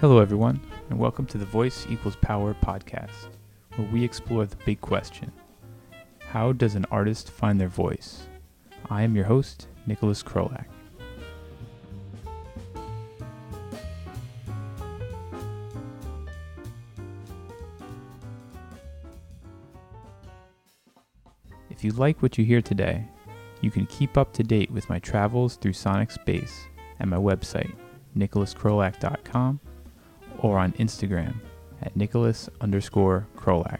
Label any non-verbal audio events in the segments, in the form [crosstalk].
Hello, everyone, and welcome to the Voice Equals Power podcast, where we explore the big question How does an artist find their voice? I am your host, Nicholas Krolak. If you like what you hear today, you can keep up to date with my travels through sonic space at my website, nicholaskrolak.com, or on Instagram at nicholas underscore krolak.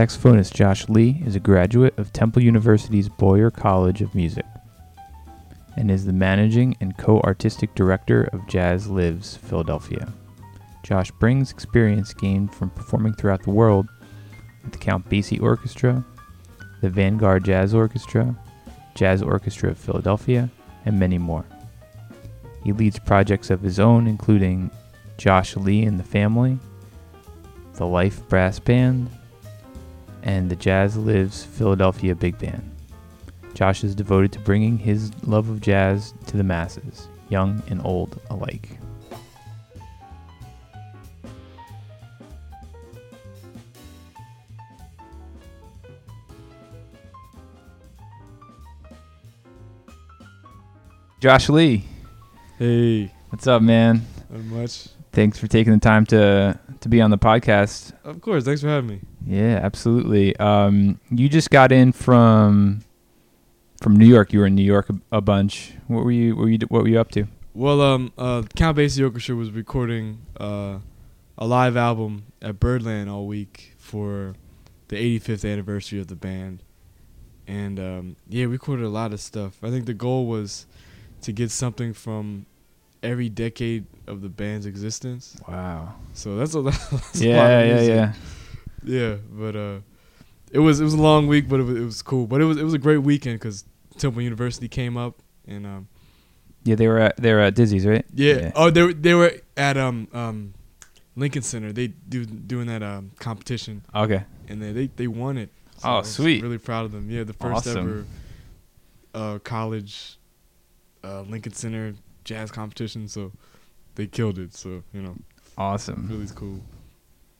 Saxophonist Josh Lee is a graduate of Temple University's Boyer College of Music and is the managing and co artistic director of Jazz Lives Philadelphia. Josh brings experience gained from performing throughout the world with the Count Basie Orchestra, the Vanguard Jazz Orchestra, Jazz Orchestra of Philadelphia, and many more. He leads projects of his own, including Josh Lee and the Family, the Life Brass Band, and the Jazz Lives Philadelphia Big Band. Josh is devoted to bringing his love of jazz to the masses, young and old alike. Josh Lee, Hey, what's up, man? not much. Thanks for taking the time to to be on the podcast. Of course, thanks for having me. Yeah, absolutely. Um, you just got in from from New York. You were in New York a, a bunch. What were you? What were you? What were you up to? Well, um, uh, Count Basie Orchestra was recording uh, a live album at Birdland all week for the 85th anniversary of the band, and um, yeah, we recorded a lot of stuff. I think the goal was to get something from every decade of the band's existence. Wow. So that's a, [laughs] that's a lot Yeah, yeah, yeah. Yeah, but uh, it was it was a long week, but it was, it was cool. But it was it was a great weekend because Temple University came up and um Yeah, they were at they were at Dizzy's, right? yeah, oh they were, they were at um um Lincoln Center. They do doing that um competition Okay. and they they, they won it. Oh, I was sweet. Really proud of them. Yeah, the first Awesome. ever uh college uh Lincoln Center jazz competition. So they killed it. So you know Awesome. really cool.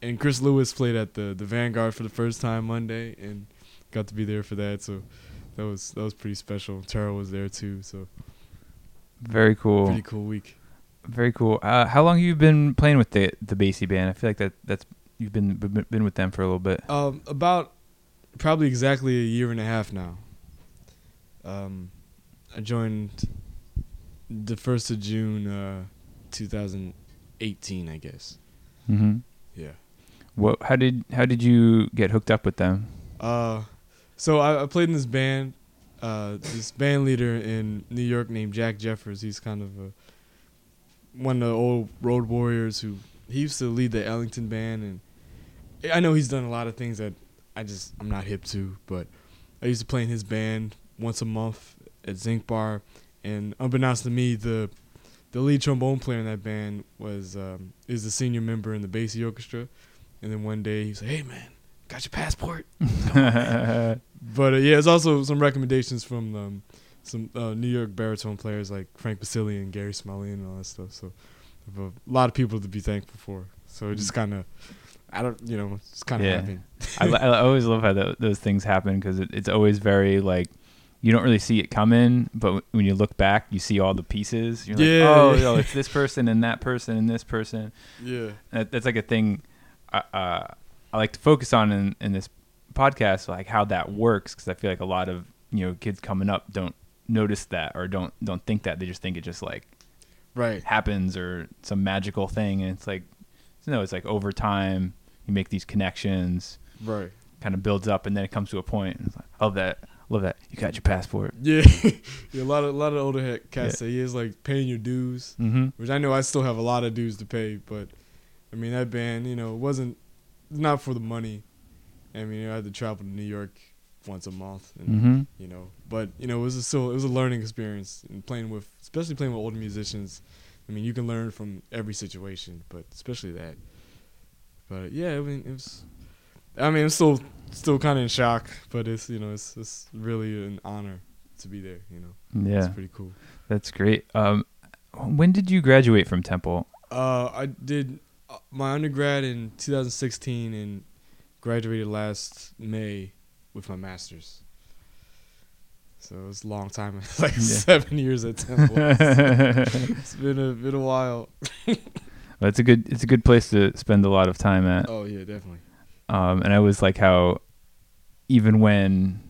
And Chris Lewis played at the the Vanguard for the first time Monday, and got to be there for that. So that was that was pretty special. Tara was there too, so Very cool. pretty cool week. Very cool. Uh, how long have you been playing with the the Basie band? I feel like that that's you've been been been with them for a little bit. Um, about probably exactly a year and a half now. Um, I joined the first of June, uh, 2018, I guess. Mm-hmm. Yeah. What? How did how did you get hooked up with them? Uh, so I, I played in this band. Uh, this band leader in New York named Jack Jeffers. He's kind of a one of the old road warriors who he used to lead the Ellington band, and I know he's done a lot of things that I just I'm not hip to. But I used to play in his band once a month at Zinc Bar, and unbeknownst to me, the the lead trombone player in that band was um, is the senior member in the Basie Orchestra. And then one day he like, "Hey man, got your passport?" [laughs] But uh, yeah, it's also some recommendations from um, some uh, New York baritone players like Frank Basile and Gary Smulyan and all that stuff. So a lot of people to be thankful for. So it just kind of, I don't, you know, it's kind of Yeah. happened. I, I always love how tho- those things happen because it, it's always very like you don't really see it coming, but when you look back, you see all the pieces. You're Yeah. like, oh, no, [laughs] it's this person and that person and this person. Yeah. That, that's like a thing uh, uh, I like to focus on in, in this podcast, like how that works, because I feel like a lot of you know kids coming up don't notice that or don't don't think that they just think it just like Right. happens or some magical thing, and it's like no, it's like over time you make these connections, Right. kind of builds up, and then it comes to a point. And it's like, love that, love that. You got your passport. Yeah. [laughs] yeah. A lot of a lot of older cats say he is like paying your dues, Mm-hmm. which I know I still have a lot of dues to pay, but I mean, that band, you know, it wasn't not for the money. I mean, I had to travel to New York once a month, and Mm-hmm. you know, but you know, it was a still it was a learning experience and playing with, especially playing with older musicians. I mean, you can learn from every situation, but especially that. But yeah, I mean, it was. I mean, I'm still still kind of in shock, but it's you know, it's it's really an honor to be there. You know, Yeah, it's pretty cool. that's great. Um, when did you graduate from Temple? Uh, I did uh, my undergrad in 2016 and graduated last May with my master's. So it was a long time, [laughs] like Yeah. seven years at Temple. [laughs] it's been a been a while. [laughs] Well, it's a good it's a good place to spend a lot of time at. Oh yeah, definitely. Um, and I was like how even when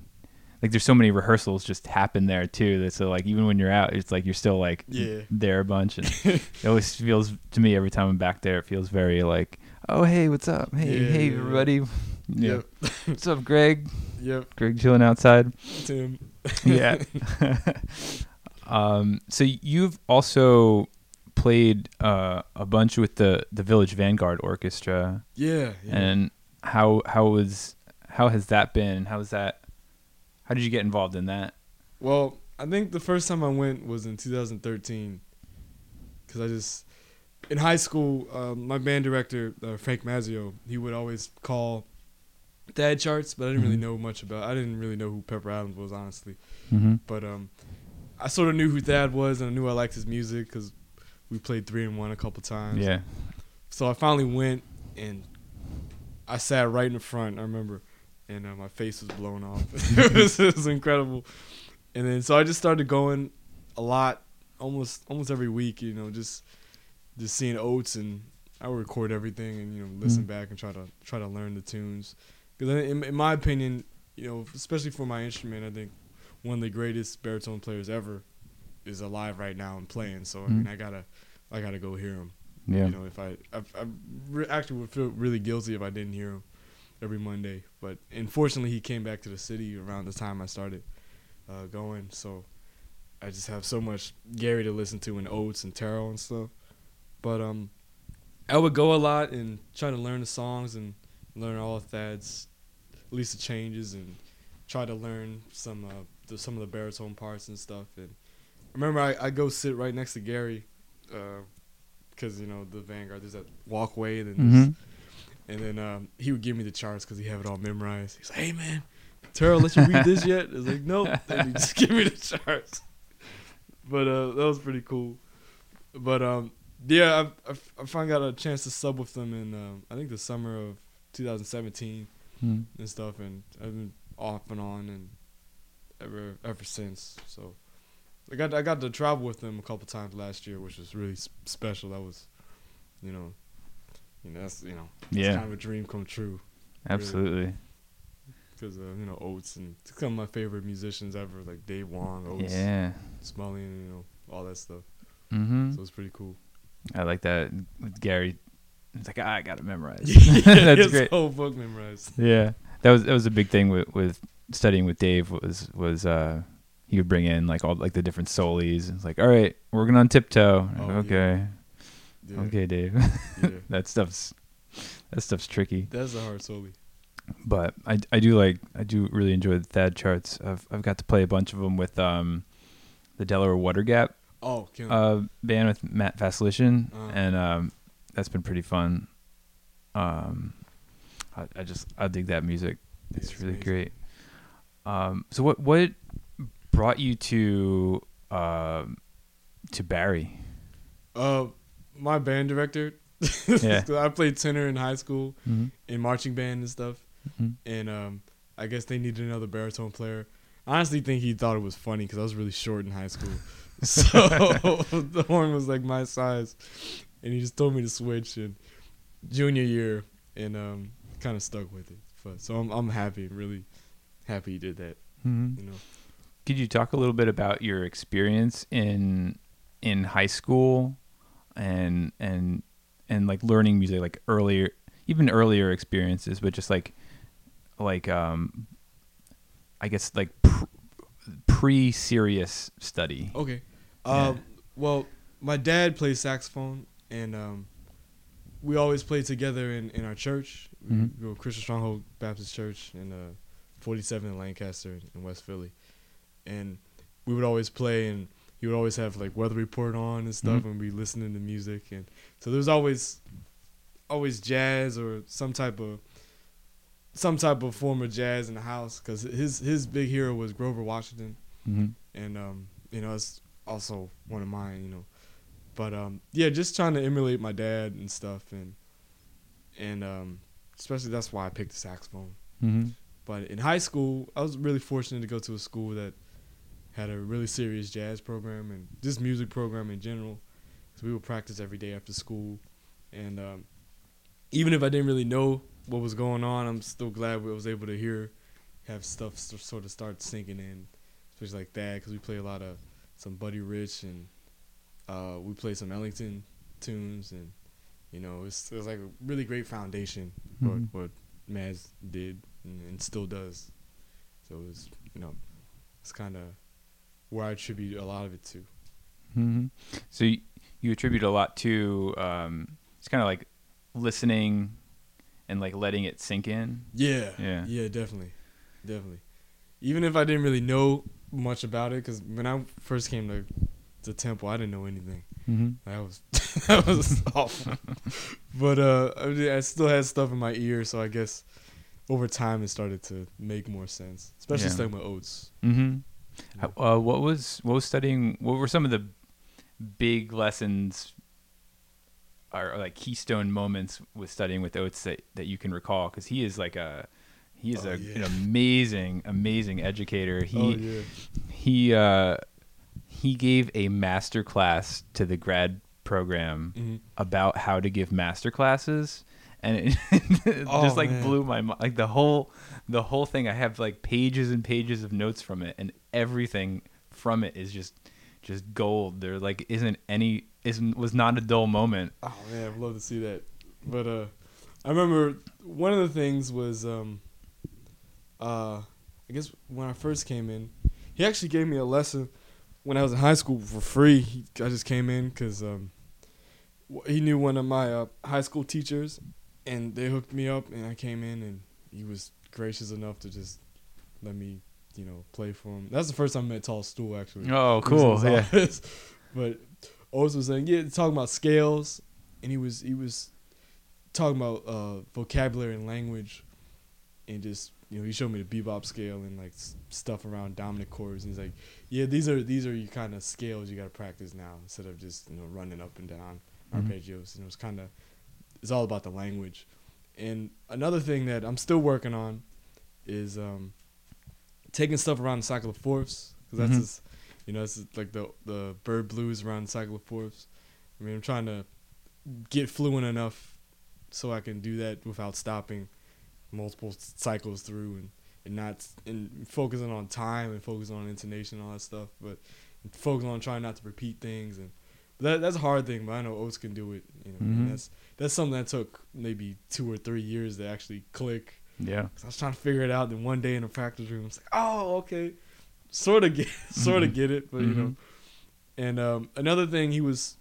like there's so many rehearsals just happen there too. That so like even when you're out, it's like you're still like Yeah. there a bunch, and [laughs] it always feels to me every time I'm back there, it feels very like oh hey what's up hey Yeah, hey yeah, everybody yeah. Yep. what's up Greg Yep. Greg chilling outside Tim. yeah. [laughs] um, so you've also played uh, a bunch with the the Village Vanguard Orchestra, yeah. and how how was how has that been? How was that? How did you get involved in that? Well, I think the first time I went was in 2013, because I just in high school, um, my band director uh, Frank Mazzio, he would always call Thad charts, but I didn't really Mhm. know much about. I didn't really know who Pepper Adams was honestly, Mm-hmm. but um, I sort of knew who Thad was, and I knew I liked his music because we played three and one a couple times. Yeah. So I finally went and I sat right in the front. I remember, and uh, my face was blown off. [laughs] it, was, it was incredible. And then so I just started going a lot, almost almost every week. You know, just just seeing Oatts, and I would record everything and you know listen Mhm. back and try to try to learn the tunes. Because in, in my opinion, you know, especially for my instrument, I think one of the greatest baritone players ever is alive right now and playing. So I mean, Mhm. I gotta I gotta go hear him. Yeah. You know, if I, I, I re- actually would feel really guilty if I didn't hear him every Monday. But unfortunately, he came back to the city around the time I started uh, going. So I just have so much Gary to listen to and Oatts and Terell and stuff. But um, I would go a lot and try to learn the songs and learn all of Thad's, at least the changes, and try to learn some uh, the, some of the baritone parts and stuff. And remember I I go sit right next to Gary. Uh, because you know the Vanguard. There's that walkway, and then Mhm. and then um, he would give me the charts because he have it all memorized. He's like, "Hey man, Terell, let you read this yet?" I was like, "Nope." [laughs] And he just give me the charts. But uh, that was pretty cool. But um, yeah, I, I, I finally got a chance to sub with them in um, I think the summer of 2017 Mhm. and stuff, and I've been off and on and ever ever since. So I got I got to travel with them a couple times last year, which was really special. That was, you know, you know that's you know it's Yeah. kind of a dream come true Absolutely. because uh, you know Oatts and some of my favorite musicians ever like Dave Wong, Oatts, Yeah. You know all that stuff. Mm-hmm. So it's pretty cool. I like that with Gary. It's like ah, I got to memorize. [laughs] [laughs] That's That's great. Whole book memorized. Yeah, that was that was a big thing with with studying with Dave was was uh he would bring in like all like the different solis. It's like all right, working on tiptoe. Oh, okay, Yeah, okay, Dave. yeah. [laughs] that stuff's that stuff's tricky. That's a hard soli. But I, I do like I do really enjoy the Thad charts. I've I've got to play a bunch of them with um the Delaware Water Gap Oh, Kim. uh band with Matt Vashlishan, Uh. and um that's been pretty fun. Um, I, I just I dig that music. It's it's really amazing. great. Um, so what what brought you to um to bari? Uh, my band director. [laughs] Yeah. I played tenor in high school Mm-hmm. in marching band and stuff, and um, I guess they needed another baritone player. I honestly think he thought it was funny because I was really short in high school, [laughs] so [laughs] the horn was like my size, and he just told me to switch in junior year, and um, kind of stuck with it. But so I'm I'm happy, really happy he did that. hmm You know. Could you talk a little bit about your experience in in high school and and and like learning music like earlier even earlier experiences but just like like um I guess like pre-serious study. Okay. Yeah. Um, well, my dad plays saxophone, and um, we always played together in, in our church. Mhm. We go Christian Stronghold Baptist Church in uh, 47 in Lancaster in West Philly, and we would always play, and he would always have like weather report on and stuff, Mhm. and we listening to music, and so there's always always jazz or some type of some type of form of jazz in the house because his his big hero was Grover Washington hmm and um, you know, it's also one of mine, you know. But um, yeah, just trying to emulate my dad and stuff, and and um, especially that's why I picked the saxophone. hmm But in high school, I was really fortunate to go to a school that had a really serious jazz program and just music program in general. So we would practice every day after school, and um, even if I didn't really know what was going on, I'm still glad I was able to hear, have stuff s- sort of start sinking in, especially like that because we play a lot of some Buddy Rich and uh, we play some Ellington tunes and you know it's it was like a really great foundation Mhm. what what Maz did and, and still does. So it was you know it's kind of where I attribute a lot of it to. hmm So you, you attribute a lot to um, it's kind of like listening and like letting it sink in. Yeah. Yeah. Yeah, definitely. Definitely. Even if I didn't really know much about it cuz when I first came to the Temple, I didn't know anything. Mm-hmm. That was [laughs] that was awful. But uh I, mean, I still had stuff in my ear, so I guess over time it started to make more sense, especially Yeah. studying with Oatts. Mm-hmm. Uh, what was what was studying? What were some of the big lessons or, like keystone moments with studying with Oatts that, that you can recall? Because he is like a he is Oh, a, yeah. an amazing amazing educator. He oh yeah. he uh, he gave a master class to the grad program hmm about how to give master classes and it, [laughs] Oh, just like man. blew my mind like the whole the whole thing i have like pages and pages of notes from it and everything from it is just just gold there like isn't any isn't was not a dull moment Oh man, I'd love to see that. But uh I remember one of the things was um uh I guess when I first came in, he actually gave me a lesson when I was in high school for free. He, I just came in cuz um he knew one of my uh, high school teachers and they hooked me up and I came in and he was gracious enough to just let me, you know, play for him. That's the first time I met Tall Stool actually. oh He was in cool yeah office. [laughs] but Oatts was saying, yeah, talking about scales, and he was he was talking about uh, vocabulary and language, and just you know he showed me the bebop scale and like s- stuff around dominant chords. And he's like, yeah, these are these are your kind of scales you got to practice now instead of just you know running up and down Mhm. arpeggios. And it was kind of it's all about the language. And another thing that I'm still working on is um, taking stuff around the cycle of fourths because that's Mhm. just, you know, it's like the the bird blues around the cycle of fourths. I mean, I'm trying to get fluent enough so I can do that without stopping multiple cycles through and and not and focusing on time and focusing on intonation and all that stuff, but focusing on trying not to repeat things and that that's a hard thing. But I know Oatts can do it. You know, Mhm. and that's that's something that took maybe two or three years to actually click. Yeah. I was trying to figure it out. Then one day in the practice room, I was like, "Oh, okay, sort of get, [laughs] sort of Mhm. get it." But you know, and um, another thing, he was,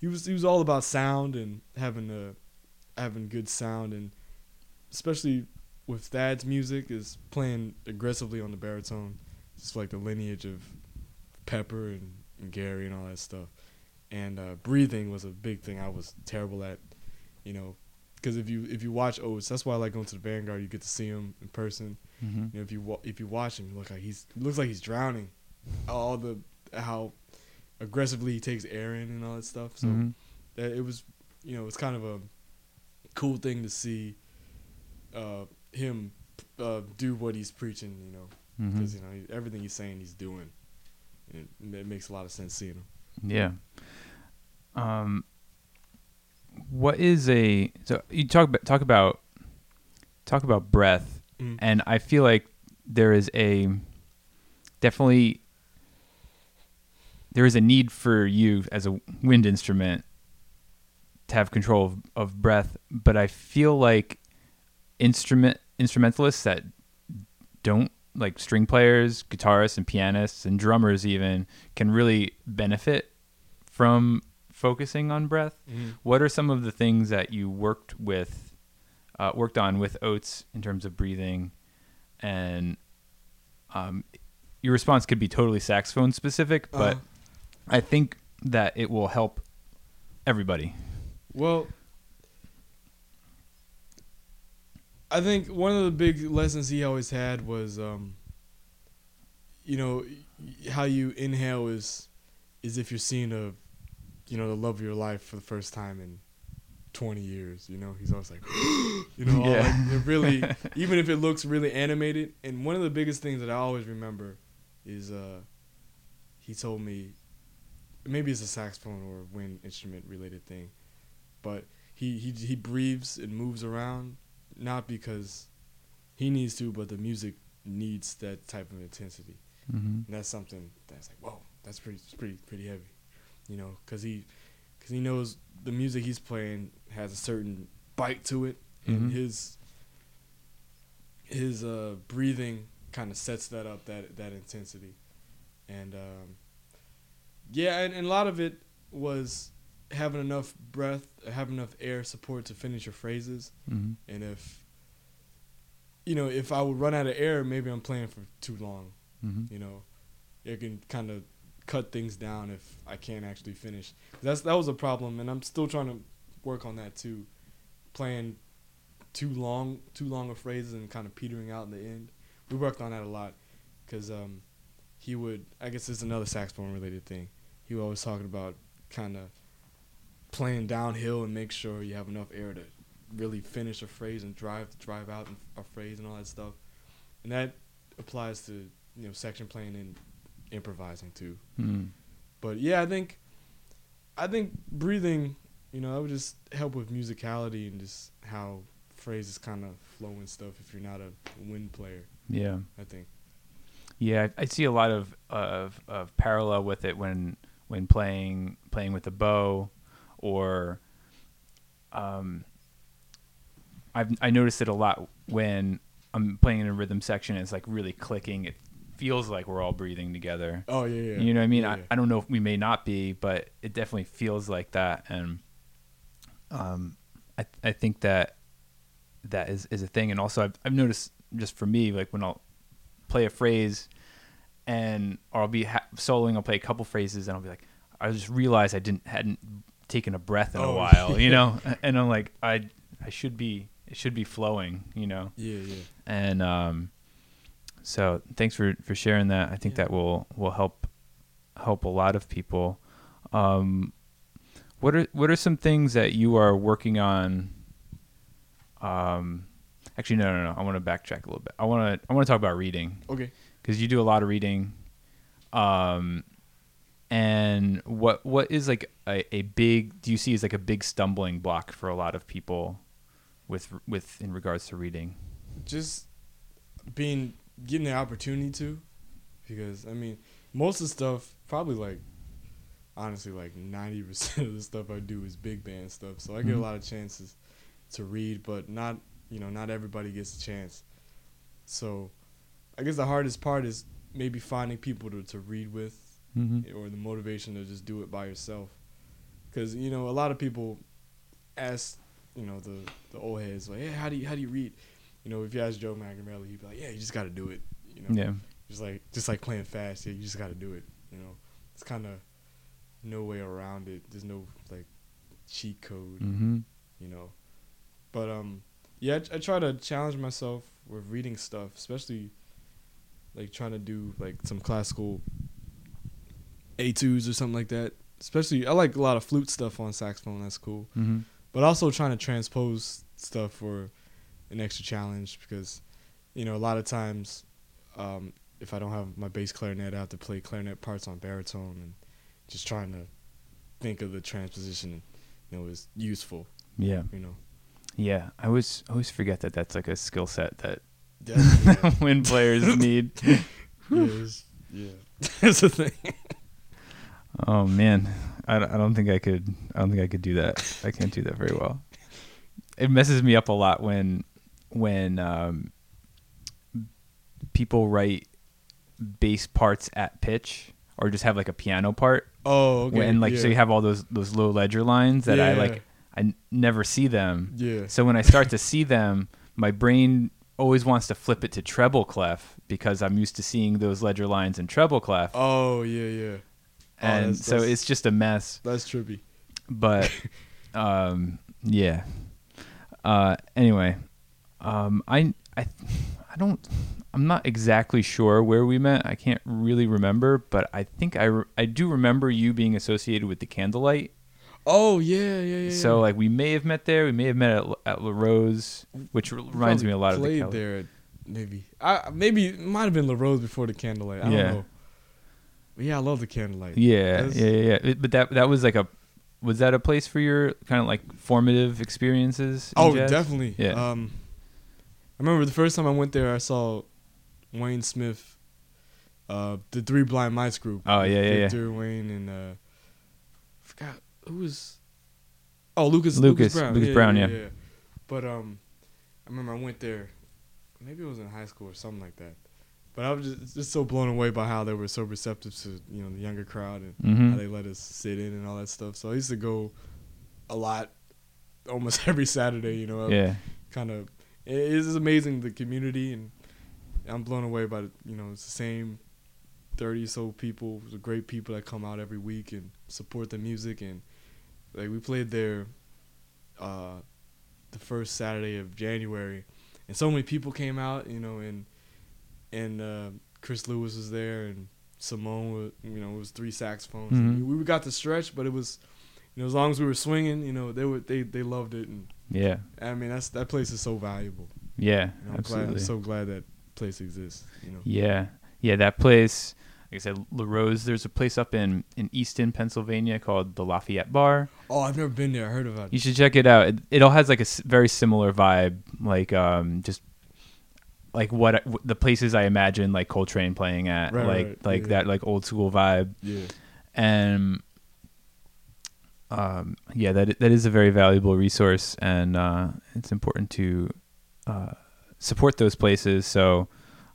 he was, he was all about sound and having a, having good sound, and especially with Thad's music is playing aggressively on the baritone, just like the lineage of Pepper and, and Gary and all that stuff. And uh, breathing was a big thing I was terrible at, you know, because if you if you watch Oatts, that's why I like going to the Vanguard. You get to see him in person. Mhm. You know, if you wa- if you watch him, you look like he's looks like he's drowning. All the how aggressively he takes air in and all that stuff. So Mhm. that it was, you know, it's kind of a cool thing to see uh, him uh, do what he's preaching. You know, because you know everything he's saying he's doing. And it, it makes a lot of sense seeing him. Yeah. Um, what is a so you talk about talk about talk about breath, Mm. and I feel like there is a definitely there is a need for you as a wind instrument to have control of, of breath, but I feel like instrument instrumentalists that don't like string players, guitarists and pianists and drummers even can really benefit from focusing on breath. What are some of the things that you worked with, uh, worked on with Oatts in terms of breathing, and um, your response could be totally saxophone specific, but Uh, I think that it will help everybody. Well, I think one of the big lessons he always had was, um, you know, how you inhale is, is if you're seeing a, you know, the love of your life for the first time in 20 years. You know, he's always like, [gasps] you know, Yeah. like, it really, [laughs] even if it looks really animated. And one of the biggest things that I always remember is, uh, he told me, maybe it's a saxophone or wind instrument related thing, but he, he he breathes and moves around not because he needs to, but the music needs that type of intensity. Mm-hmm. And that's something that's like, whoa, that's pretty, pretty, pretty heavy, you know, because he, because he knows the music he's playing has a certain bite to it, and Mhm. his, his uh, breathing kind of sets that up, that that intensity, and um, yeah, and, and a lot of it was having enough breath, having enough air support to finish your phrases, Mm-hmm. and if, you know, if I would run out of air, maybe I'm playing for too long Mm-hmm. you know it can kind of cut things down if i can't actually finish. That's that was a problem and i'm still trying to work on that too. Playing too long too long of phrases and kind of petering out in the end. We worked on that a lot because um he would i guess it's another saxophone related thing. He was always talking about kind of playing downhill and make sure you have enough air to really finish a phrase and drive drive out a phrase and all that stuff. And that applies to you know section playing and improvising too. Mm-hmm. But yeah, I think I think breathing, you know, that would just help with musicality and just how phrases kind of flow and stuff if you're not a wind player, Yeah. I think. Yeah, I I see a lot of, of of parallel with it when when playing playing with a bow, or um, I've I noticed it a lot when I'm playing in a rhythm section. And it's like really clicking. It feels like we're all breathing together. Oh yeah, yeah. You know what I mean? Yeah, I, yeah. I don't know if we may not be, but it definitely feels like that. And um, I I think that that is, is a thing. And also I've I've noticed just for me, like when I'll play a phrase and or I'll be ha- soloing, I'll play a couple phrases and I'll be like, I just realized I didn't hadn't taken a breath in a Oh, [laughs] while, you know? And I'm like, I I should be it should be flowing, you know? yeah, yeah. and um, so thanks for for sharing that. I think Yeah. that will will help help a lot of people. Um, what are what are some things that you are working on? Um, actually, no, no, no. I want to backtrack a little bit. I want to I want to talk about reading Okay. because you do a lot of reading. Um, and what what is like a, a big do you see is like a big stumbling block for a lot of people with with in regards to reading? Just being getting the opportunity to, because I mean, most of the stuff probably like honestly like ninety [laughs] percent of the stuff I do is big band stuff. So I get a Mhm. lot of chances to read, but not you know not everybody gets a chance. So I guess the hardest part is maybe finding people to, to read with Mm-hmm. or the motivation to just do it by yourself. Because you know, a lot of people ask, you know, the the old heads like, "Hey, how do you how do you read?" You know, if you ask Joe Magnarelli, he'd be like, "Yeah, you just got to do it." You know, Yeah. just like just like playing fast. Yeah, you just got to do it. You know, it's kind of no way around it. There's no like cheat code. Mm-hmm. You know, but um, yeah, I, I try to challenge myself with reading stuff, especially like trying to do like some classical etudes or something like that. Especially, I like a lot of flute stuff on saxophone. That's cool. Mm-hmm. But also trying to transpose stuff for an extra challenge because, you know, a lot of times, um, if I don't have my bass clarinet, I have to play clarinet parts on baritone and just trying to think of the transposition, you know, is useful. Yeah. You know, Yeah. I always always forget that that's like a skill set that [laughs] wind players [laughs] need. yeah, it's- [laughs] yeah. that's the thing. Oh man, I, I don't think I could. I don't think I could do that. I can't do that very well. It messes me up a lot when when um, people write bass parts at pitch or just have like a piano part Oh, okay. and like yeah. so you have all those those low ledger lines that I like I n- never see them. Yeah. So when I start to see them, my brain always wants to flip it to treble clef because I'm used to seeing those ledger lines in treble clef, Oh yeah, yeah. Oh, and that's- so that's- it's just a mess. That's trippy. But [laughs] um, yeah. Uh, anyway, um, I I I don't. I'm not exactly sure where we met. I can't really remember, but I think I, re- I do remember you being associated with the Candlelight. Oh yeah, yeah, yeah. So like we may have met there. We may have met at, at La Rose, which reminds me a lot of the played Cali- there. At, maybe I maybe it might have been La Rose before the candlelight. I Yeah. don't know. But yeah, I love the candlelight. Yeah, That's- yeah, yeah. It- But that that was like a was that a place for your kind of like formative experiences? Oh, jazz? definitely. Yeah. Um, remember the first time I went there, I saw Wayne Smith, uh, the Three Blind Mice group. Oh, yeah, yeah, yeah. Victor Wayne and uh, forgot who was. Oh, Lucas. Lucas- Lucas Brown. Lucas Brown, yeah. But um, I remember I went there. Maybe it was in high school or something like that. But I was just, just so blown away by how they were so receptive to you know the younger crowd and Mhm. how they let us sit in and all that stuff. So I used to go a lot, almost [laughs] every Saturday. You know, Yeah, kind of it is amazing the community and I'm blown away by the, you know it's the same thirty so people, the great people that come out every week and support the music and like we played there, uh, the first Saturday of January, and so many people came out. You know, and and uh, Chris Lewis was there and Simone, was, you know, it was three saxophones. Mhm. We, we got the stretch, but it was, you know, as long as we were swinging, you know, they were they they loved it and. Yeah, I mean, that's that place is so valuable. yeah. You know, I'm glad. absolutely. I'm so glad that place exists. You know. Yeah, yeah. That place, like I said, La Rose. There's a place up in in Easton, Pennsylvania called the Lafayette Bar. Oh, I've never been there. I heard about it. You should check it out. It, it all has like a s- very similar vibe, like um just like what the places I imagine like Coltrane playing at, Right, like right, like yeah. that like old school vibe. Yeah. and um, yeah, that that is a very valuable resource, and uh, it's important to uh, support those places. So,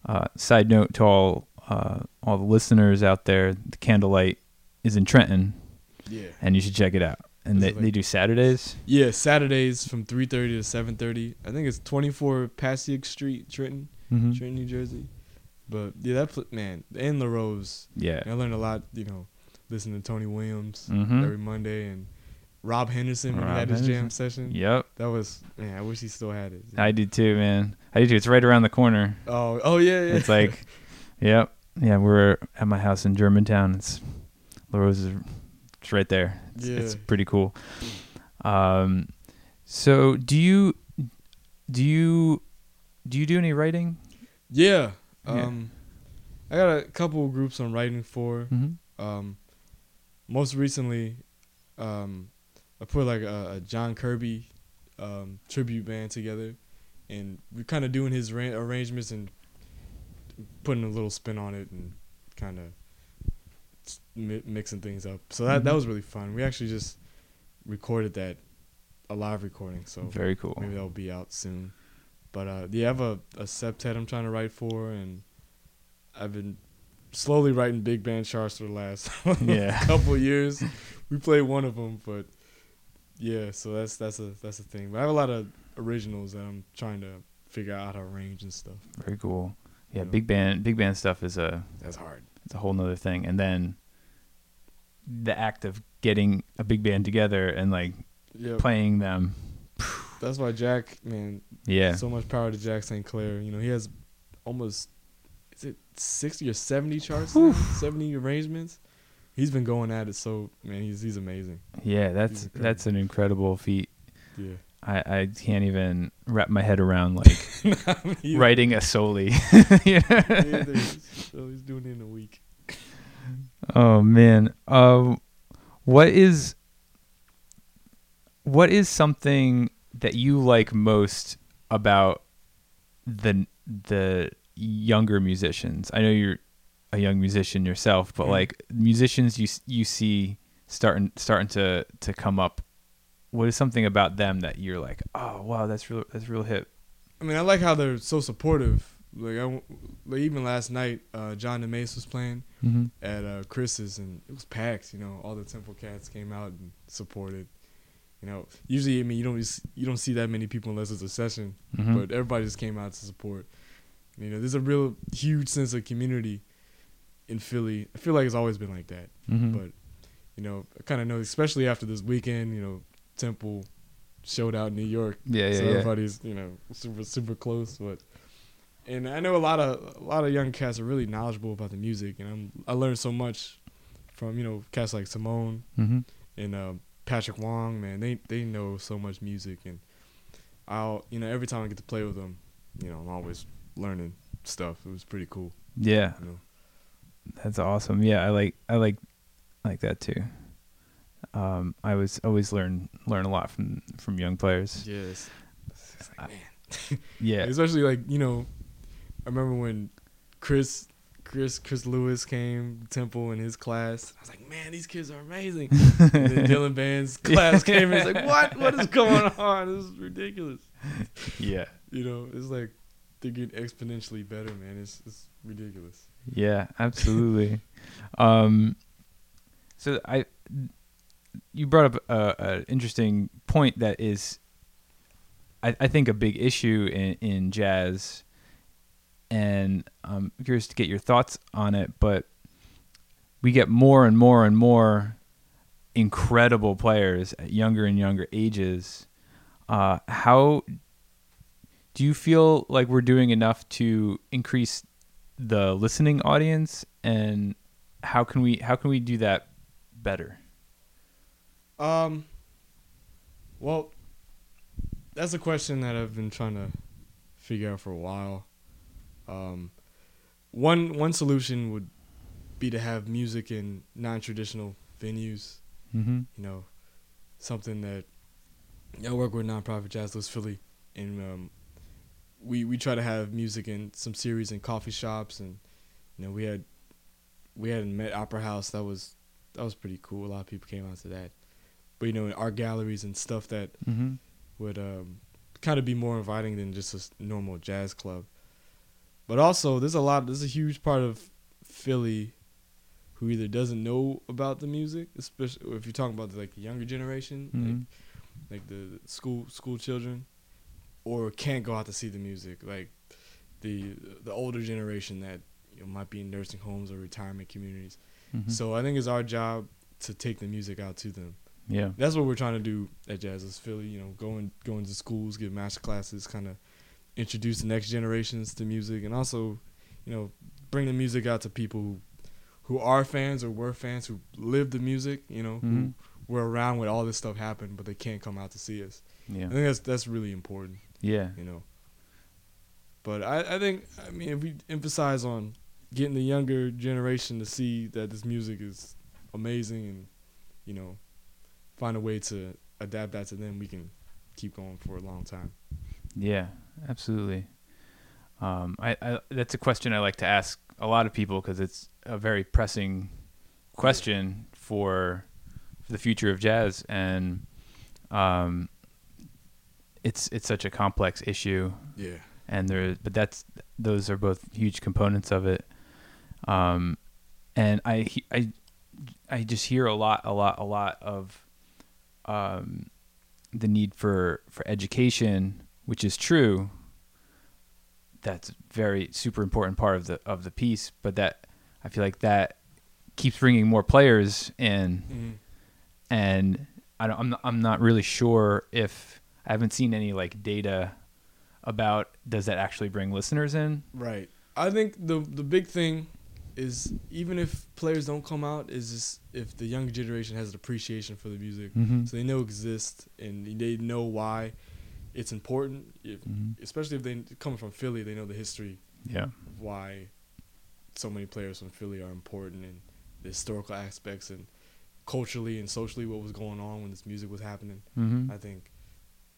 uh, side note to all uh, all the listeners out there, the Candlelight is in Trenton, Yeah. and you should check it out. And they, like- they do Saturdays. Yeah. Saturdays from 3:30 to 7:30. I think it's 24 Passaic Street, Trenton, Mm-hmm. Trenton, New Jersey. But yeah, that pl- man and La Rose. Yeah. I learned a lot. You know, listening to Tony Williams Mhm. every Monday and Rob Henderson when he Rob had his jam session. Yep. That was man. I wish he still had it. I do too, man. I do too. It's right around the corner. Oh. Oh yeah. yeah. It's like, [laughs] yep. Yeah, we're at my house in Germantown. It's La it's right there. It's, it's pretty cool. Um, so do you do you do you do any writing? Yeah. Yeah. Um, I got a couple of groups I'm writing for. Mm-hmm. Um, most recently, um, I put like a, a John Kirby um, tribute band together, and we're kind of doing his ra- arrangements and putting a little spin on it and kind of mi- mixing things up. So that that Mhm. was really fun. We actually just recorded that a live recording, so Very cool. maybe that'll be out soon. But uh, yeah, I have a, a septet I'm trying to write for, and I've been slowly writing big band charts for the last [laughs] Yeah. couple years. We played one of them, but yeah, so that's that's a that's a thing. But I have a lot of originals that I'm trying to figure out how to arrange and stuff. Very cool. Yeah, You know. big band big band stuff is a That's hard. it's a whole nother thing. And then the act of getting a big band together and like Yeah, playing them. that's why Jack, man, Yeah. so much power to Jack St. Clair. You know, he has almost sixty or seventy charts, now? seventy arrangements. He's been going at it, so man, he's he's amazing. Yeah, that's that's an incredible feat. Yeah, I, I can't even wrap my head around like [laughs] writing a soli. [laughs] [laughs] Yeah, so he's doing it in a week. Oh man. Um what is what is something that you like most about the the younger musicians? I know you're a young musician yourself, but like musicians you you see starting starting to to come up. What is something about them that you're like, "Oh, wow, that's real that's real hip." I mean, I like how they're so supportive like I like even last night, uh, John DeMace was playing Mm-hmm. at uh, Chris's and it was packed. You know, all the Temple cats came out and supported. You know, usually I mean you don't you don't see that many people unless it's a session, Mm-hmm. but everybody just came out to support. You know, there's a real huge sense of community in Philly. I feel like it's always been like that, mm-hmm. but you know, I kind of know, especially after this weekend. You know, Temple showed out in New York yeah, yeah, so yeah. everybody's you know super super close but and i know a lot of a lot of young cats are really knowledgeable about the music and I'm, i learned so much from you know cats like simone Mm-hmm. and uh, patrick wong man they they know so much music and i'll you know every time i get to play with them you know i'm always learning stuff. It was pretty cool. Yeah, you know? That's awesome. Yeah, I like I like like that too. Um, I was always learn learn a lot from from young players. yes. I- [laughs] Yeah, [laughs] especially like you know i remember when chris chris chris lewis came temple in his class. I was like man these kids are amazing. [laughs] And then dylan band's class came and it's like what? What is going on? This is ridiculous. Yeah, you know it's like they're getting exponentially better man it's, it's ridiculous yeah, absolutely. [laughs] um, so I, you brought up a, a interesting point that is, I, I think a big issue in in jazz, and I'm curious to get your thoughts on it. But we get more and more and more incredible players at younger and younger ages. Uh, how do you feel like we're doing enough to increase the listening audience, and how can we how can we do that better? um well that's a question that i've been trying to figure out for a while um one one solution would be to have music in non-traditional venues Mm-hmm. you know, something that I work with nonprofit Jazz Lives Philly, and um, we we try to have music in some series in coffee shops, and you know we had we had Met Opera House that was that was pretty cool. A lot of people came out to that, but you know in art galleries and stuff that Mm-hmm. would um, kind of be more inviting than just a normal jazz club. But also, there's a lot. There's a huge part of Philly who either doesn't know about the music, especially if you're talking about like the younger generation, Mhm. like like the school school children, or can't go out to see the music, like the the older generation that you know, might be in nursing homes or retirement communities. Mm-hmm. So I think it's our job to take the music out to them yeah, that's what we're trying to do at Jazz is Philly. You know, going going to schools, give master classes, kind of introduce the next generations to music, and also, you know, bring the music out to people who, who are fans or were fans who live the music. You know, Mhm. who were around when all this stuff happened, but they can't come out to see us. Yeah, I think that's that's really important. Yeah, You know, but I I think I mean if we emphasize on getting the younger generation to see that this music is amazing and you know find a way to adapt that to them we can keep going for a long time. Yeah, absolutely. Um, I, I that's a question I like to ask a lot of people because it's a very pressing question for for the future of jazz, and um, it's it's such a complex issue. yeah and there but that's those are both huge components of it um and i i i just hear a lot a lot a lot of um the need for for education which is true that's very super important part of the of the piece but that i feel like that keeps bringing more players in mm-hmm. and I don't, I'm not, I'm not really sure if I haven't seen any like data about does that actually bring listeners in? right i think the the big thing is even if players don't come out is just if the younger generation has an appreciation for the music Mm-hmm. so they know it exists and they know why it's important if, Mm-hmm. especially if they coming from philly they know the history Yeah. why so many players from Philly are important and the historical aspects and culturally and socially what was going on when this music was happening. Mm-hmm. I think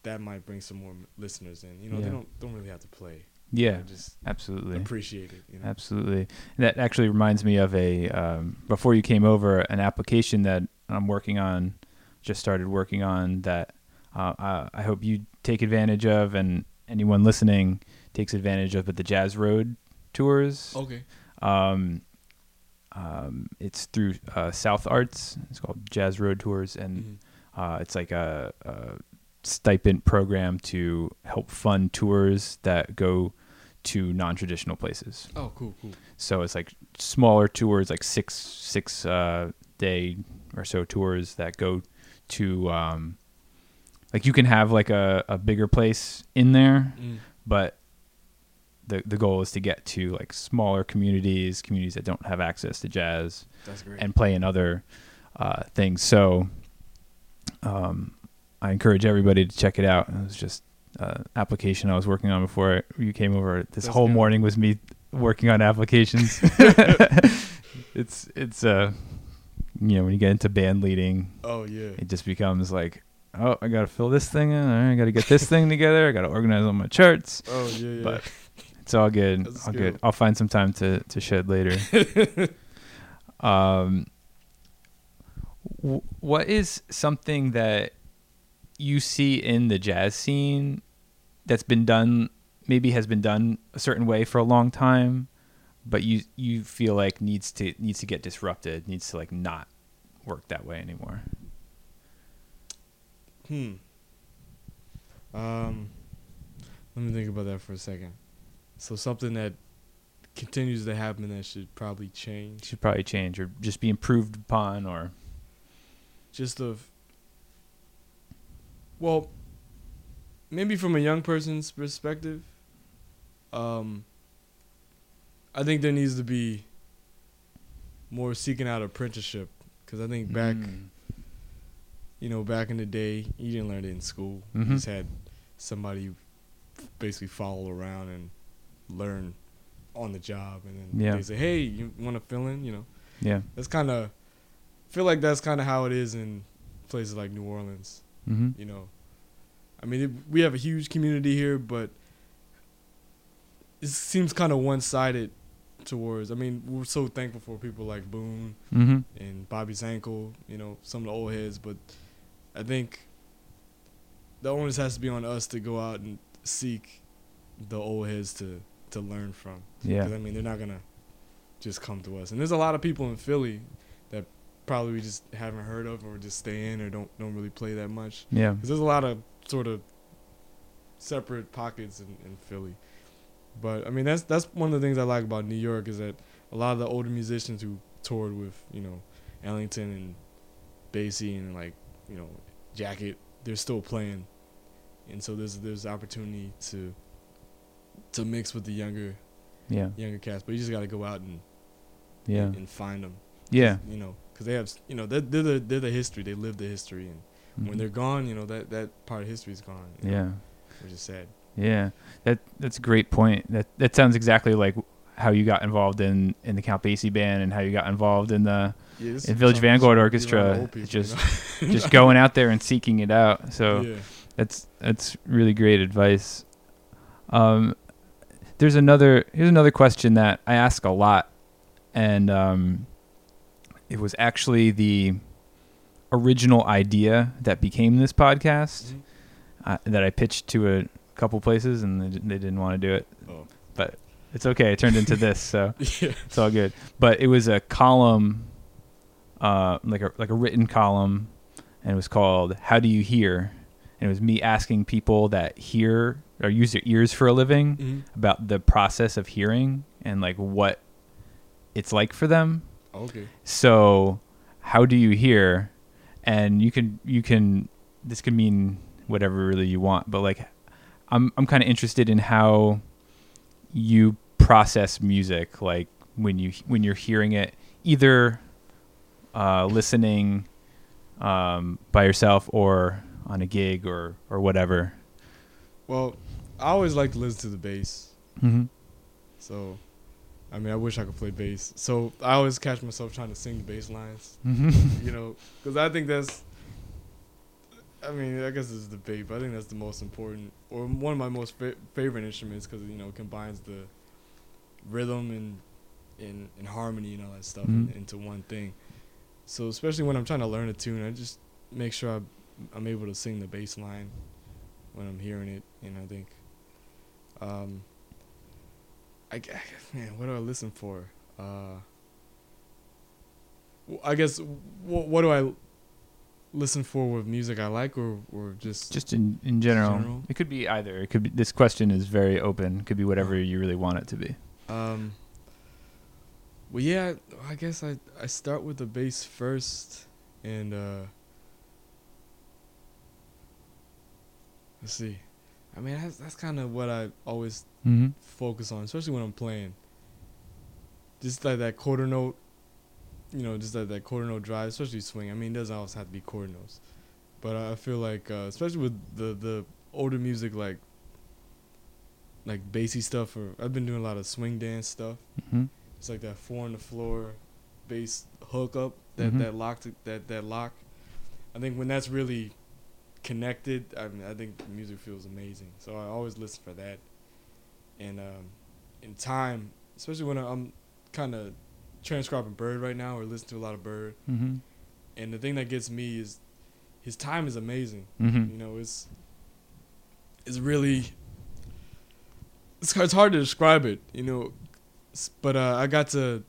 that might bring some more listeners in. You know, Yeah. they don't don't really have to play. Yeah. Just Absolutely. appreciate it. You know, Absolutely. That actually reminds me of a um, before you came over an application that I'm working on, just started working on that uh, I, I hope you take advantage of and anyone listening takes advantage of, but the Jazz Road tours. Okay. Um, um, it's through uh, South Arts. It's called Jazz Road Tours, and Mhm. uh, it's like a, a stipend program to help fund tours that go to non-traditional places. Oh, cool, cool. So it's like smaller tours, like six six uh, day or so tours that go to um, like you can have like a, a bigger place in there, Mm. but the the goal is to get to like smaller communities, communities that don't have access to jazz and play in other uh, things. So um, I encourage everybody to check it out. It was just uh, application I was working on before you came over. This That's whole good. morning was me working on applications. [laughs] [laughs] it's it's uh you know when you get into band leading, oh yeah. it just becomes like. Oh, I gotta fill this thing in. I gotta get this thing together. I gotta organize all my charts. Oh yeah, yeah. But it's all good. That's all good. good. I'll find some time to to shed later. [laughs] um, w- what is something that you see in the jazz scene that's been done, maybe has been done a certain way for a long time, but you you feel like needs to needs to get disrupted, needs to like not work that way anymore. Hmm. Um, let me think about that for a second. So something that continues to happen that should probably change. Should probably change or just be improved upon, or Just of. Well, maybe from a young person's perspective, um, I think there needs to be more seeking out apprenticeship because I think back, Mm. you know, back in the day, you didn't learn it in school. Mhm. You just had somebody basically follow around and learn on the job, and then Yeah. they say, "Hey, you want to fill in?" You know, yeah, that's kind of feel like that's kind of how it is in places like New Orleans. Mm-hmm. You know, I mean, it, we have a huge community here, but it seems kind of one-sided towards. I mean, we're so thankful for people like Boone Mm-hmm. and Bobby Zankel, you know, some of the old heads, but I think the onus has to be on us to go out and seek the old heads to to learn from. yeah, I mean, they're not gonna just come to us. And there's a lot of people in Philly probably we just haven't heard of or just stay in or don't don't really play that much. yeah. 'Cause there's a lot of sort of separate pockets in, in Philly. But I mean, that's that's one of the things I like about New York is that a lot of the older musicians who toured with you know Ellington and Basie and like you know Jacket, they're still playing, and so there's there's opportunity to to mix with the younger Yeah. younger cast. But you just got to go out and Yeah. and, and find them. Yeah. you know, because they have you know they're they're the, they're the history. They live the history, and when Mhm. they're gone, you know that that part of history is gone. you know, Yeah. which is sad. Yeah. That that's a great point. That that sounds exactly like how you got involved in in the Count Basie band and how you got involved in the Yeah, In Village Vanguard should be around Orchestra, the old it's people, just- you [laughs] know? just [laughs] going out there and seeking it out. So yeah. that's that's really great advice. Um, there's another here's another question that I ask a lot, and um, it was actually the original idea that became this podcast Mhm. uh, that I pitched to a couple places and they, they didn't want to do it. Oh. But it's okay. It turned into this, so yeah. [laughs] it's all good. But it was a column, uh, like a like a written column, and it was called "How Do You Hear?" And it was me asking people that hear or use their ears for a living Mhm. about the process of hearing and like what it's like for them. Okay. So, how do you hear? And you can you can this could mean whatever really you want, but like I'm I'm kind of interested in how you process music like when you when you're hearing it either uh, listening um, by yourself or on a gig or or whatever. Well, I always like to listen to the bass. Mm-hmm. So, I mean, I wish I could play bass. So I always catch myself trying to sing the bass lines. Mm-hmm. You know, because I think that's. I mean, I guess it's the debate, but I think that's the most important, or one of my most fa- favorite instruments, because you know it combines the rhythm and and, and harmony and all that stuff in- Mhm. into one thing. So especially when I'm trying to learn a tune, I just make sure I, I'm able to sing the bass line when I'm hearing it, and I think Um, I man, what do I listen for? Uh, I guess what, what do I listen for with music I like, or or just Just in in general. General? It could be either. It could be. This question is very open. It could be whatever you really want it to be. Um. Well, yeah, I guess I I start with the bass first, and uh. Let's see. I mean, that's that's kind of what I always Mm-hmm. focus on, especially when I'm playing. Just like that quarter note, you know, just like that quarter note drive, especially swing. I mean, it doesn't always have to be quarter notes, but I feel like, uh, especially with the the older music, like like Basie stuff, or I've been doing a lot of swing dance stuff. Mm-hmm. It's like that four on the floor bass hook up, that Mhm. that lock, that that lock. I think when that's really connected, I mean, I think the music feels amazing. So I always listen for that. And um, in time, especially when I'm kind of transcribing Bird right now, or listening to a lot of Bird. Mm-hmm. And the thing that gets me is his time is amazing. Mm-hmm. You know, it's it's really it's, it's hard to describe it. You know, but uh, I got to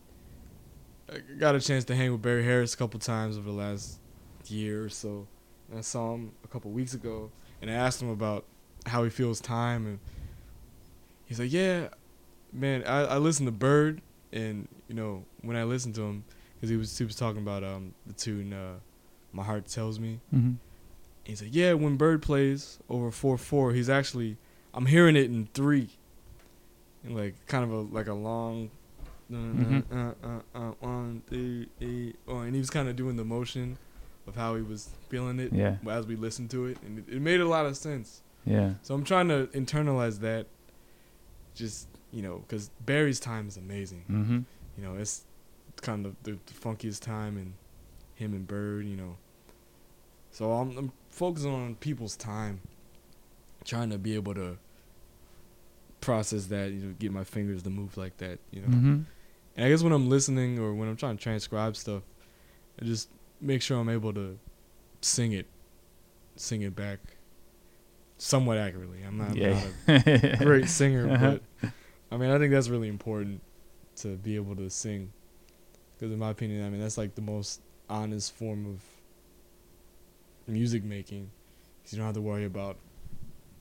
I got a chance to hang with Barry Harris a couple times over the last year or so. And I saw him a couple weeks ago, and I asked him about how he feels time, and he's like, "Yeah, man, I, I listen to Bird, and you know when I listen to him, because he was he was talking about um the tune uh, My Heart Tells Me." Mm-hmm. He's like, yeah, when Bird plays over four four, he's actually I'm hearing it in three, and like kind of a like a long, Mhm. uh, uh, uh, one, three, oh, and he was kind of doing the motion of how he was feeling it Yeah. as we listened to it, and it, it made a lot of sense. Yeah. So I'm trying to internalize that, just you know, because Barry's time is amazing. Mm-hmm. You know, it's kind of the, the funkiest time, and him and Bird, you know. So I'm, I'm focusing on people's time, trying to be able to process that, you know, get my fingers to move like that, you know. Mm-hmm. And I guess when I'm listening or when I'm trying to transcribe stuff, I just make sure I'm able to sing it, sing it back somewhat accurately. I'm not, Yeah. not a [laughs] great singer, Uh-huh. but I mean, I think that's really important to be able to sing. Because in my opinion, I mean, that's like the most honest form of music making. 'Cause you don't have to worry about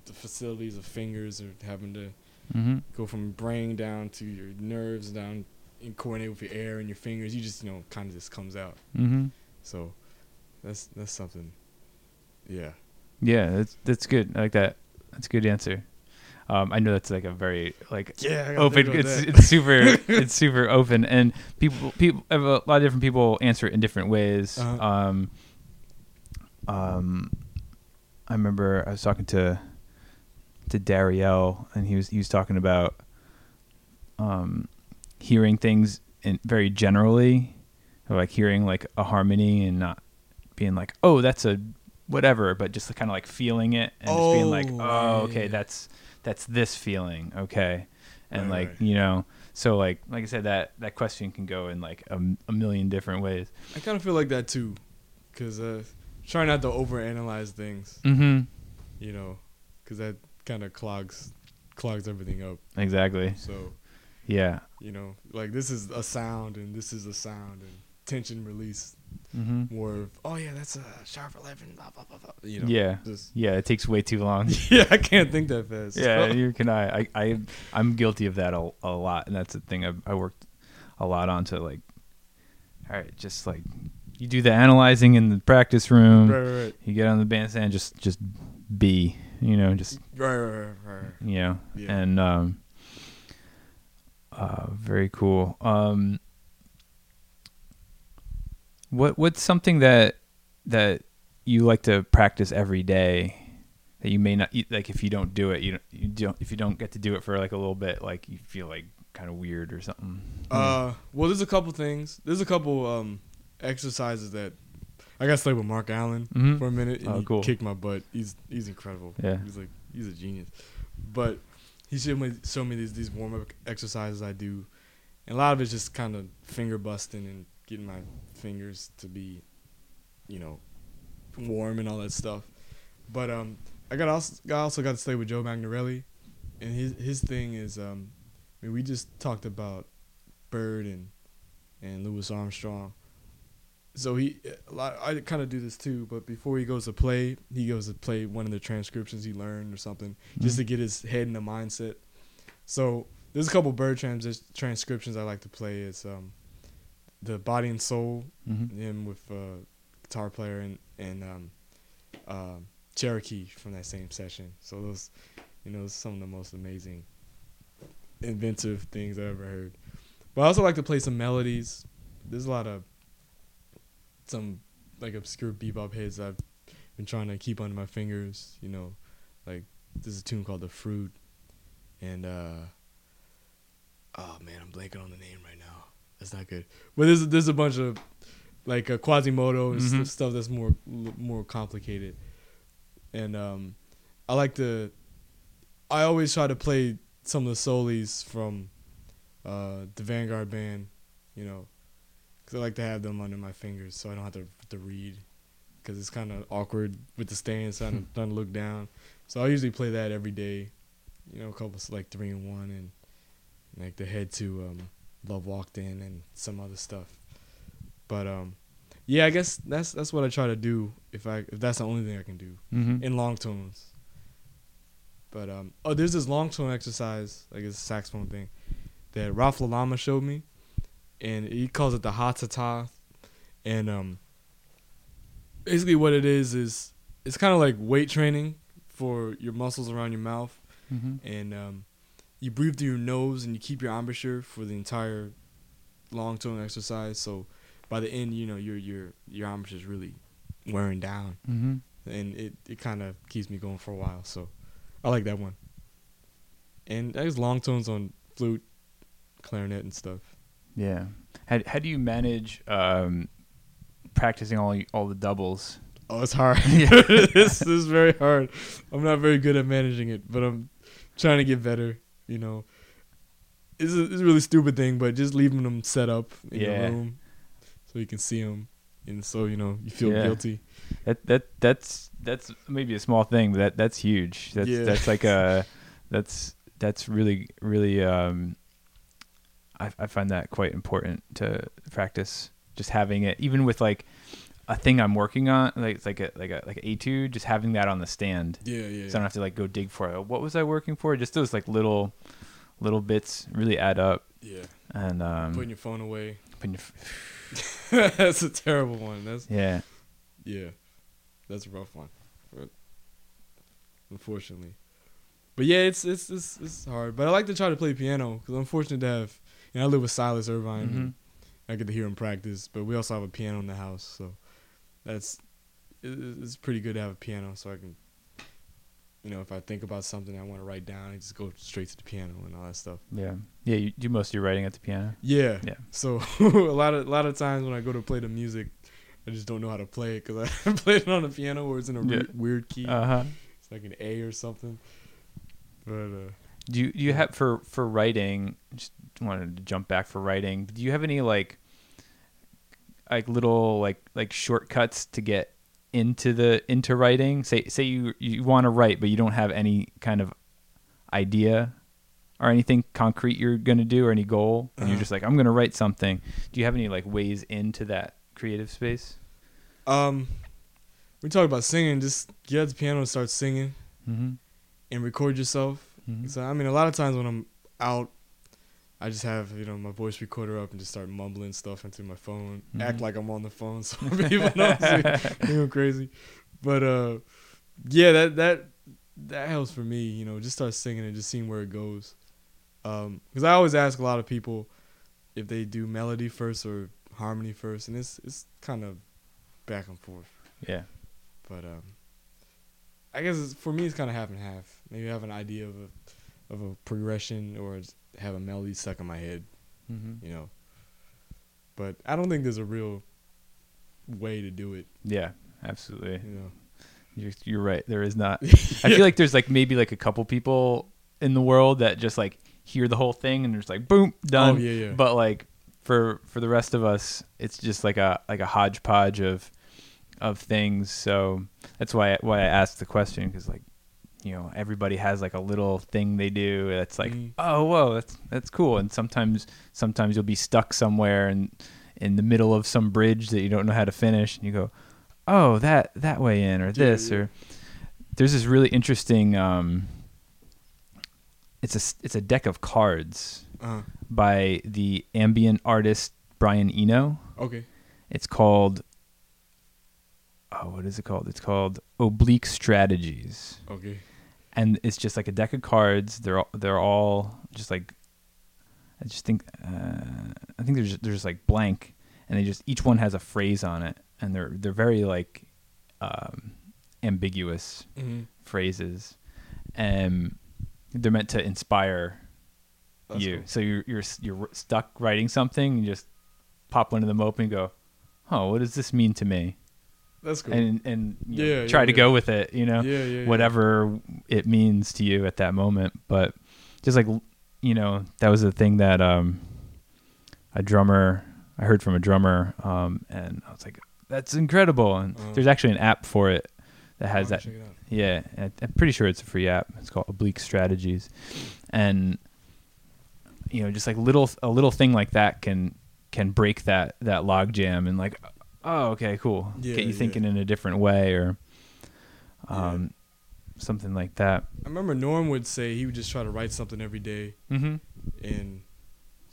the facilities of fingers or having to mm-hmm. go from brain down to your nerves down and coordinate with your air and your fingers. You just, you know, kind of just comes out. Mm-hmm. So that's that's something. Yeah. Yeah, that's that's good. I like that. That's a good answer. Um, I know that's like a very like Yeah. open. It's it's super [laughs] it's super open, and people people have a lot of different people answer it in different ways. Uh-huh. Um, um, I remember I was talking to to Dariel, and he was he was talking about um, hearing things in very generally, like hearing like a harmony and not being like, oh, that's a whatever, but just kind of like feeling it and just being like, Oh, oh, yeah, okay, that's that's this feeling, okay, and Right, like right. you know, so like like I said, that that question can go in like a million different ways. I kind of feel like that too, cause uh, try not to overanalyze things, Mm-hmm. you know, cause that kind of clogs clogs everything up. Exactly. So Yeah. you know, like this is a sound and this is a sound and tension release Mm-hmm. more of oh yeah that's a sharp eleven blah blah blah blah. You know. Yeah. Just Yeah. It takes way too long. [laughs] yeah, I can't think that fast. yeah. You can. I. I. I I'm guilty of that a, a lot, and that's the thing I I worked a lot on to like. All right, just like you do the analyzing in the practice room. right, right, right, You get on the bandstand, just just be. You know, just right, right, right, right. you know, Yeah. and um. Uh, very cool. Um. What what's something that that you like to practice every day that you may not like if you don't do it you don't, you don't if you don't get to do it for like a little bit like you feel like kind of weird or something. Uh, well, there's a couple things. There's a couple um exercises that I got to play with Mark Allen Mhm. for a minute, and Oh, he cool. kicked my butt. He's he's incredible. Yeah. he's like he's a genius. But he showed me showed me these these warm up exercises I do, and a lot of it's just kind of finger busting and getting my fingers to be, you know, warm and all that stuff. But um, I got also I also got to stay with Joe Magnarelli, and his his thing is um, I mean we just talked about Bird and and Louis Armstrong. So he, I kind of do this too, but before he goes to play, he goes to play one of the transcriptions he learned or something, just to get his head in the mindset. So there's a couple Bird trans- transcriptions I like to play. It's um, the Body and Soul, Mhm. him with uh, guitar player and and um, um Cherokee from that same session. So those, you know, some of the most amazing, inventive things I ever heard. But I also like to play some melodies. There's a lot of some like obscure bebop hits I've been trying to keep under my fingers. You know, like there's a tune called "The Fruit," and uh, oh man, I'm blanking on the name right now. That's not good. But there's there's a bunch of like uh, Quasimodo and Mhm. stuff that's more more complicated. And um, I like to. I always try to play some of the solis from uh, the Vanguard band, you know, because I like to have them under my fingers so I don't have to to read, because it's kind of awkward with the stands trying to, trying to look down. So I usually play that every day, you know, a couple like three and one and like the head to um, Love Walked In and some other stuff. But um, yeah, I guess that's that's what I try to do if I if that's the only thing I can do Mhm. in long tones. But um, oh, there's this long tone exercise, like it's a saxophone thing, that Ralph Lalama showed me, and he calls it the hatata, and um, basically what it is is it's kind of like weight training for your muscles around your mouth, Mhm. and um, you breathe through your nose and you keep your embouchure for the entire long tone exercise. So by the end, you know your your your embouchure is really wearing down Mhm. and it, it kind of keeps me going for a while. So I like that one. And there's long tones on flute, clarinet, and stuff. Yeah. How how do you manage um, practicing all all the doubles? Oh, it's hard. [laughs] Yeah. [laughs] this is very hard. I'm not very good at managing it, but I'm trying to get better. You know, it's a, it's a really stupid thing, but just leaving them set up in Yeah. your room so you can see them, and so you know you feel Yeah. guilty. That that that's that's maybe a small thing, but that that's huge. That's Yeah. that's like a [laughs] that's that's really really um I I find that quite important to practice just having it even with like a thing I'm working on like it's like a like a like an etude just having that on the stand Yeah, yeah. so I don't have to like go dig for it. What was I working for? Just those like little little bits really add up yeah. and um Putting your phone away. putting your, [laughs] That's a terrible one. That's yeah Yeah, that's a rough one, unfortunately. But yeah, it's it's it's it's hard. But I like to try to play piano because I'm fortunate to have. You know, I live with Silas Irvine. Mhm. I get to hear him practice, but we also have a piano in the house, so that's it's pretty good to have a piano, so I can. You know, if I think about something I want to write down, I just go straight to the piano and all that stuff. yeah yeah you do most of your writing at the piano Yeah. Yeah. So [laughs] a lot of a lot of times when I go to play the music, I just don't know how to play it because [laughs] I play it on the piano or it's in a Yeah. re- weird key. uh huh It's like an A or something. But uh, Do you do you have for for writing? Just wanted to jump back for writing. Do you have any like like little like like shortcuts to get into the into writing? Say say you you want to write, but you don't have any kind of idea or anything concrete you're gonna do or any goal, and you're Uh-huh. just like I'm gonna write something. Do you have any like ways into that creative space? um, we talk about singing. Just get at the piano and start singing Mm-hmm. and record yourself. Mhm. So I mean, a lot of times when I'm out, I just have you know my voice recorder up and just start mumbling stuff into my phone. Act Mhm. like I'm on the phone [laughs] so [laughs] people know I think I'm [laughs] crazy. But uh, yeah, that that that helps for me. You know, just start singing and just seeing where it goes. Um, because I always ask a lot of people if they do melody first or harmony first, and it's it's kind of back and forth. Yeah. But um, I guess it's, for me it's kind of half and half. Maybe I have an idea of a of a progression or have a melody stuck in my head, Mm-hmm. you know. But I don't think there's a real way to do it, Yeah. Absolutely. you know. You're, you're right. There is not. [laughs] I feel like there's like maybe like a couple people in the world that just like hear the whole thing and there's like boom done. Oh yeah, yeah. But like for for the rest of us, it's just like a like a hodgepodge of of things. So that's why why I asked the question because like you know everybody has like a little thing they do that's like Mhm. oh whoa that's that's cool and sometimes sometimes you'll be stuck somewhere and in the middle of some bridge that you don't know how to finish and you go oh that that way in or this yeah. or there's this really interesting um it's a it's a deck of cards Uh, by the ambient artist Brian Eno okay. it's called oh what is it called it's called oblique strategies Okay. And it's just like a deck of cards. They're all, they're all just like I just think uh, I think they're just, they're just like blank, and they just each one has a phrase on it, and they're they're very like um, ambiguous Mm-hmm. phrases, and they're meant to inspire you. So you're you're you're stuck writing something, and you just pop one of them open and go, oh, what does this mean to me? That's cool. And and you know, Yeah, try yeah, to yeah. go with it, you know yeah, yeah, yeah. whatever it means to you at that moment. But just like you know, that was the thing that um, a drummer I heard from a drummer, um, and I was like, "That's incredible!" And Uh-huh. there's actually an app for it that has that. it out. Yeah, I'm pretty sure it's a free app. It's called Oblique Strategies, and you know, just like little a little thing like that can can break that that log jam and like, oh, okay, cool, Yeah, get you yeah. thinking in a different way or Yeah. um, something like that. I remember Norm would say he would just try to write something every day, Mm-hmm. and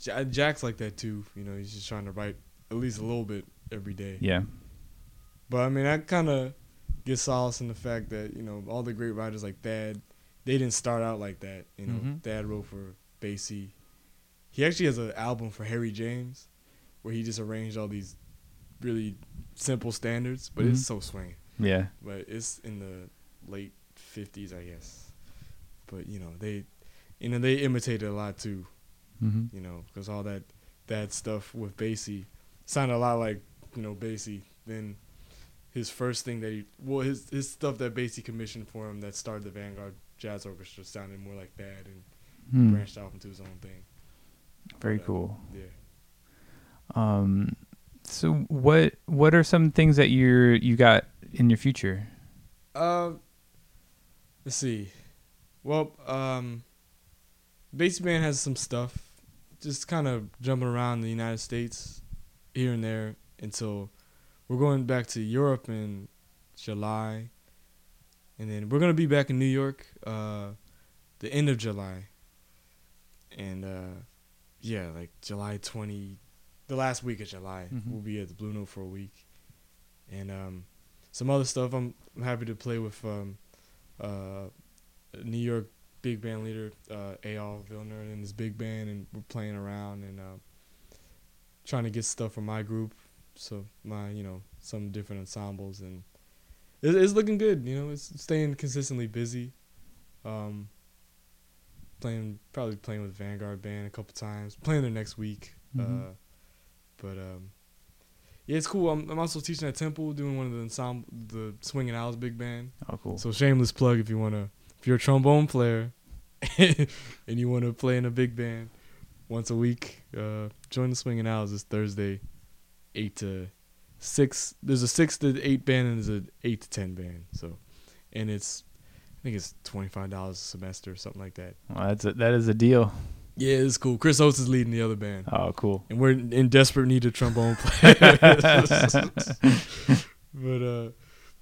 Ja- Jack's like that too. You know, he's just trying to write at least a little bit every day. Yeah. But I mean, I kind of get solace in the fact that you know all the great writers like Thad, they didn't start out like that. You know, Mhm. Thad wrote for Basie. He actually has an album for Harry James, where he just arranged all these really simple standards, but Mhm. it's so swinging. Yeah. But it's in the late fifties, I guess. But you know, they, you know, they imitated a lot too. Mm-hmm. You know, because all that that stuff with Basie sounded a lot like you know Basie. Then his first thing that he well his his stuff that Basie commissioned for him that started the Vanguard Jazz Orchestra sounded more like that and Hmm. branched off into his own thing. Very But, uh, cool. Yeah. Um, so what what are some things that you're you got in your future? Uh, let's see. Well, um, Band has some stuff, just kind of jumping around the United States, here and there until we're going back to Europe in July, and then we're gonna be back in New York, uh, the end of July, and uh, yeah, like July twenty, the last week of July, Mhm. we'll be at the Blue Note for a week, and um, some other stuff. I'm, I'm happy to play with um, uh, New York big band leader uh, Eyal Vilner and his big band, and we're playing around and uh, trying to get stuff from my group. So my, you know, some different ensembles, and it, it's looking good. You know, it's staying consistently busy. Um, playing probably playing with Vanguard band a couple times. Playing there next week. Mhm. Uh, but um, yeah, it's cool. I'm, I'm also teaching at Temple, doing one of the ensemble, the Swinging Owls big band. Oh, cool. So shameless plug if you wanna, if you're a trombone player, [laughs] and you wanna play in a big band once a week, uh, join the Swinging Owls this Thursday, eight to six. There's a six to eight band and there's a eight to ten band. So, and it's, I think it's twenty five dollars a semester or something like that. Well, that's a, that is a deal. Yeah, it's cool. Chris Oatts is leading the other band. Oh, cool. and we're in desperate need of trombone players. [laughs] but uh,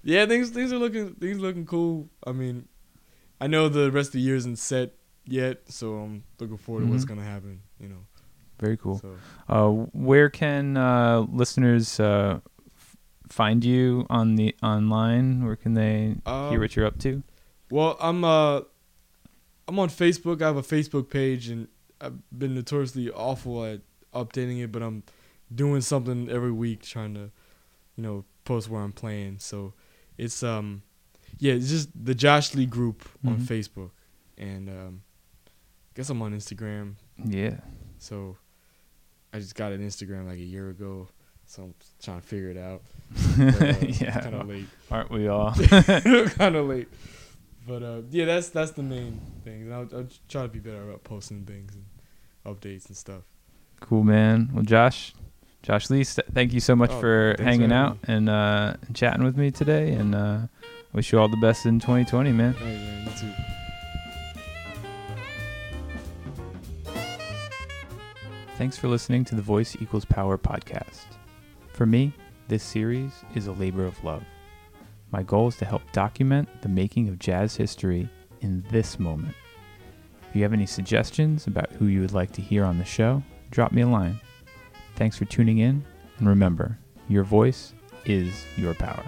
yeah, things things are looking things looking cool. I mean, I know the rest of the year isn't set yet, so I'm looking forward to what's Mhm. gonna happen. You know, Very cool. so Uh, where can uh, listeners uh, f- find you on the online? Where can they um, hear what you're up to? well, I'm uh, I'm on Facebook. I have a Facebook page, and I've been notoriously awful at updating it, but I'm doing something every week, trying to, you know, post where I'm playing. So it's um, yeah, it's just the Josh Lee group on Mhm. Facebook, and um, I guess I'm on Instagram. Yeah. So I just got an Instagram like a year ago, so I'm trying to figure it out. [laughs] yeah. kind of late. Aren't we all? [laughs] kind of late. But uh, yeah, that's that's the main thing. And I'll, I'll try to be better about posting things and updates and stuff. cool, man. Well, Josh, Josh Lee, st- thank you so much Oh, for for hanging having out and uh, chatting with me today. And uh, Wish you all the best in 2020, man. Man. You too. Thanks for listening to the Voice Equals Power podcast. For me, this series is a labor of love. My goal is to help document the making of jazz history in this moment. If you have any suggestions about who you would like to hear on the show, drop me a line. Thanks for tuning in, and remember, your voice is your power.